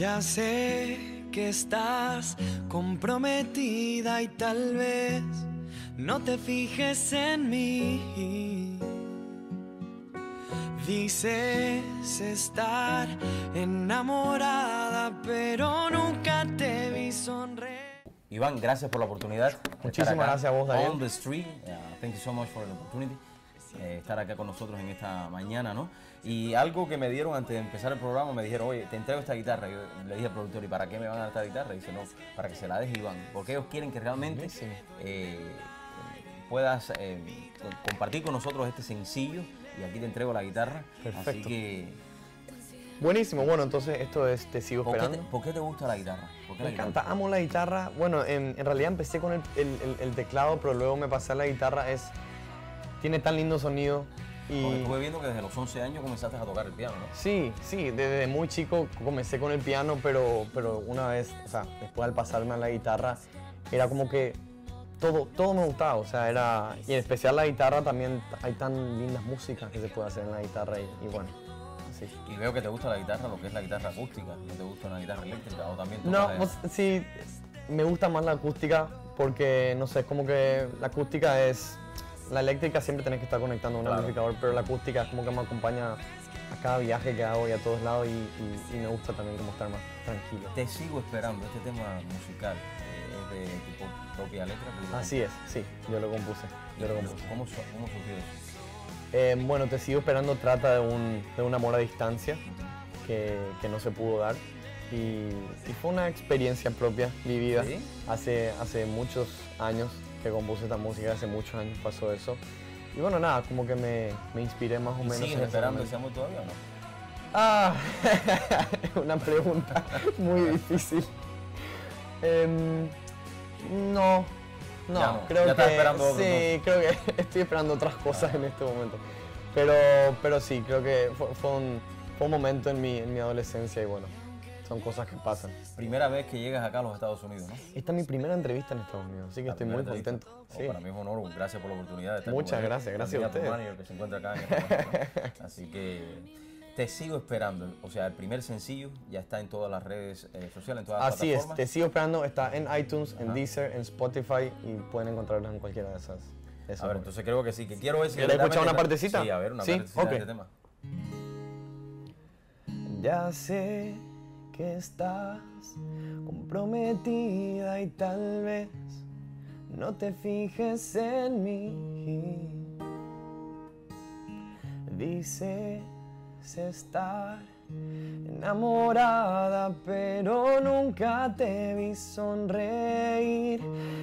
Ya sé que estás comprometida y tal vez no te fijes en mí. Dices estar enamorada, pero nunca te vi sonreír. Iván, gracias por la oportunidad. Muchísimas gracias a vos, David. On the street. Uh, thank you so much for the opportunity. Eh, estar acá con nosotros en esta mañana, ¿no? Y algo que me dieron antes de empezar el programa, me dijeron, oye, te entrego esta guitarra. Yo le dije al productor, ¿y para qué me van a dar esta guitarra? Y dice, no, para que se la deje Iván. Porque ellos quieren que realmente eh, puedas eh, co- compartir con nosotros este sencillo. Y aquí te entrego la guitarra. Así Perfecto. que, Buenísimo, bueno, entonces esto es Te Sigo ¿por qué, te, Esperando. por qué te gusta la guitarra? ¿Por qué Me la guitarra? encanta, amo la guitarra. Bueno, en, en realidad empecé con el, el- el- el teclado, pero luego me pasé a la guitarra. Es, tiene tan lindo sonido. Porque Y estuve viendo que desde los 11 años comenzaste a tocar el piano, ¿no? sí, sí, desde muy chico comencé con el piano, pero, pero una vez, o sea, después al pasarme a la guitarra, era como que todo, todo me gustaba, o sea, era, y en especial la guitarra también hay tan lindas músicas que se puede hacer en la guitarra y, y bueno. Y veo que te gusta la guitarra, lo que es la guitarra acústica, no te gusta una guitarra eléctrica o también No, pues, sí, me gusta más la acústica porque, no sé, es como que la acústica es... La eléctrica siempre tenés que estar conectando a un Claro. amplificador, pero la acústica es como que me acompaña a cada viaje que hago y a todos lados y, y- y me gusta también como estar más tranquilo. Te sigo esperando, este tema musical eh, es de tu propia letra. Así es, sí, yo lo compuse, yo lo compuse. ¿Cómo, cómo surgió eso? Eh, bueno, Te sigo esperando trata de un, de un amor a distancia que, que no se pudo dar y, y fue una experiencia propia vivida ¿Sí? hace, hace muchos años que compuse esta música, hace muchos años pasó eso. Y bueno, nada, como que me, me inspiré más o ¿Y menos. siguen esperando ese amor todavía o no? Ah, una pregunta muy difícil. Em, no, no, Ya creo ya que estás esperando otro, sí, creo que estoy esperando otras cosas en este momento. Pero, pero sí, creo que fue, fue un, fue un momento en mi, en mi adolescencia y bueno, son cosas que pasan. Primera vez que llegas acá a los Estados Unidos, ¿no? Esta es mi primera entrevista en Estados Unidos, así que La estoy muy contento. Oh, Sí. Para mí es un honor, gracias por la oportunidad de estar Muchas gracias, gracias a ustedes. manager que se encuentra acá en el programa, ¿no? Así que te sigo esperando. O sea, el primer sencillo ya está en todas las redes eh, sociales, en todas las Así es, te sigo esperando, está en iTunes, en. Deezer, en Spotify y pueden encontrarlo en cualquiera de esas. de esas A ver, entonces creo que sí, que quiero. ¿Quieres escuchar una partecita? Sí, a ver, una ¿Sí? partecita Ok. de este tema. Ya sé que estás comprometida y tal vez no te fijes en mí. Dices estar enamorada, pero nunca te vi sonreír.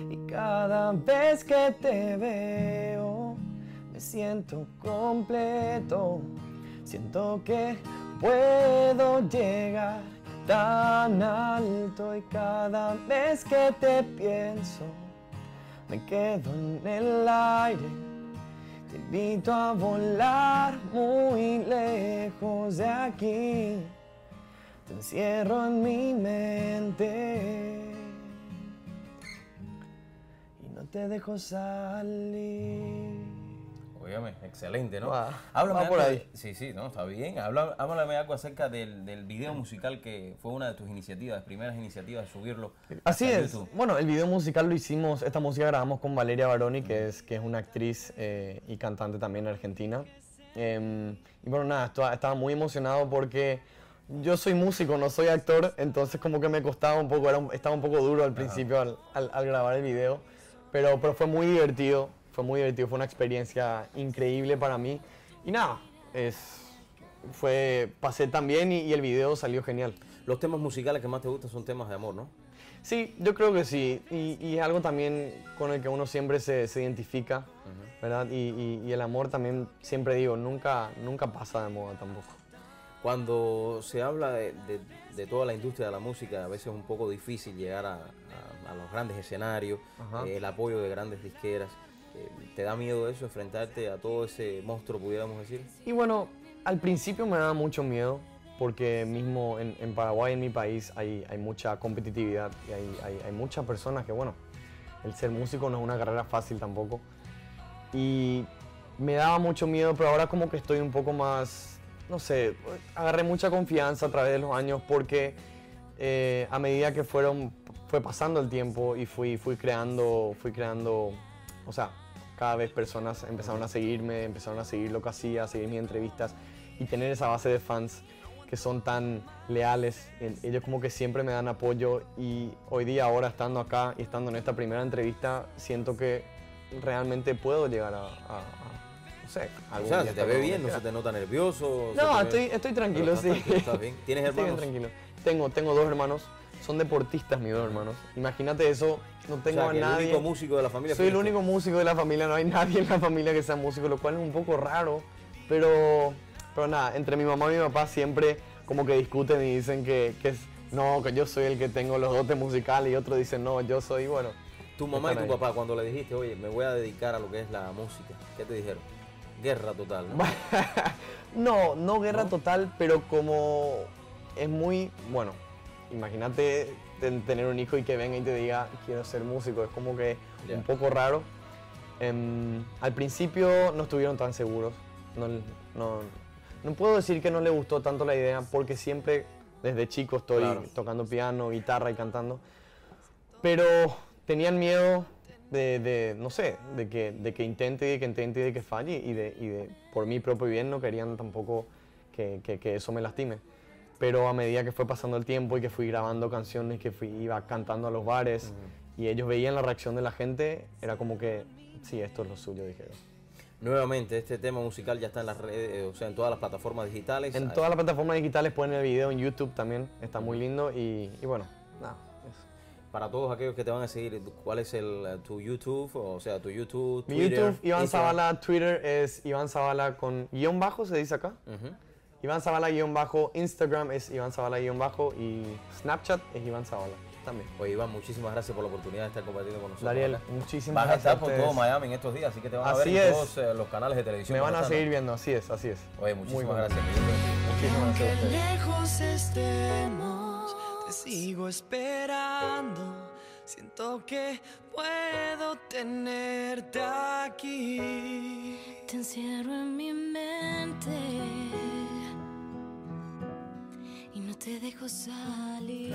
Y cada vez que te veo, me siento completo. Siento que puedo llegar tan alto y cada vez que te pienso me quedo en el aire. Te invito a volar muy lejos de aquí. Te encierro en mi mente y no te dejo salir. Óigame, excelente, ¿no? Va, háblame por ahí. sí, sí, no, está bien. Háblame algo acerca del, del video musical que fue una de tus iniciativas, primeras iniciativas de subirlo. Así es. YouTube. Bueno, el video musical lo hicimos, esta música grabamos con Valeria Baroni, que es, que es una actriz eh, y cantante también argentina. Em, y bueno, nada, estaba, estaba muy emocionado porque yo soy músico, no soy actor, entonces como que me costaba un poco, era un- estaba un poco duro al principio al, al- al grabar el video, pero, pero fue muy divertido, fue muy divertido, fue una experiencia increíble para mí. Y nada, es, fue, pasé también y, y el video salió genial. Los temas musicales que más te gustan son temas de amor, ¿no? Sí, yo creo que sí. Y, y es algo también con el que uno siempre se, se identifica, ¿verdad? Y, y- y el amor también, siempre digo, nunca, nunca pasa de moda tampoco. Cuando se habla de, de- de toda la industria de la música, a veces es un poco difícil llegar a, a- a los grandes escenarios, eh, el apoyo de grandes disqueras. Eh, ¿Te da miedo eso, enfrentarte a todo ese monstruo, pudiéramos decir? Y bueno, al principio me daba mucho miedo porque mismo en, Paraguay, en mi país, hay, hay mucha competitividad y hay, hay- hay muchas personas que, bueno, el ser músico no es una carrera fácil tampoco. Y me daba mucho miedo, pero ahora como que estoy un poco más, no sé, agarré mucha confianza a través de los años porque eh, a medida que fueron, fue pasando el tiempo y fui, fui creando, fui creando, o sea, cada vez personas empezaron a seguirme, empezaron a seguir lo que hacía, a seguir mis entrevistas y tener esa base de fans que son tan leales. El- Ellos como que siempre me dan apoyo y hoy día ahora estando acá y estando en esta primera entrevista siento que realmente puedo llegar a, a- a- no sé, O algún sea, día se te ve bien, no se te nota nervioso. No, estoy, ve- estoy tranquilo, estás sí. tranquilo, estás bien. ¿Tienes Estoy bien tranquilo. Tengo, tengo dos hermanos, son deportistas mis dos hermanos. Imagínate eso, no O tengo sea, a que nadie. el único músico de la familia Soy el único músico de la familia, no hay nadie en la familia que sea músico, lo cual es un poco raro, pero, pero nada, entre mi mamá y mi papá siempre como que discuten y dicen que, que es, no, que yo soy el que tengo los dotes musicales y otros dicen, no, yo soy, bueno. Tu mamá y tu ahí. papá, cuando le dijiste, oye, me voy a dedicar a lo que es la música, ¿qué te dijeron? Guerra total, ¿no? no, no guerra ¿No? total, pero como es muy, bueno, imagínate ten- tener un hijo y que venga y te diga, quiero ser músico, es como que Ya. un poco raro. Em, al principio no estuvieron tan seguros, no, no, no puedo decir que no le gustó tanto la idea, porque siempre desde chico estoy Claro. tocando piano, guitarra y cantando, pero tenían miedo de, de, no sé, de que, de que intente y de que intente y de que falle y de, y de por mi propio bien no querían tampoco que, que- que eso me lastime. Pero a medida que fue pasando el tiempo y que fui grabando canciones, que fui, iba cantando a los bares y ellos veían la reacción de la gente, era como que, sí, esto es lo suyo, dijeron. Nuevamente, este tema musical ya está en las redes, o sea, en todas las plataformas digitales. En todas las plataformas digitales pueden el video en YouTube también, está muy lindo y, y bueno, nada. Para todos aquellos que te van a seguir, ¿cuál es el, eh, tu YouTube? O sea, tu YouTube, Mi Twitter, YouTube, Iván? Zavala, Twitter es Iván Zavala con guion bajo, se dice acá. Ujú. Iván Zavala guion bajo, Instagram es Iván Zavala guion bajo y Snapchat es Iván Zavala también. Oye, Iván, muchísimas gracias por la oportunidad de estar compartiendo con nosotros. Dariel, acá. muchísimas Vas a gracias. estar por todo Miami en estos días, así que te van a ver en es. todos eh, los canales de televisión. Me van a seguir ¿no? viendo, así es, así es. Oye, muchísimas gracias. Muchísimas gracias Que lejos estemos, te sigo esperando. Siento que puedo tenerte aquí. Te encierro en mi mente te dejo salir.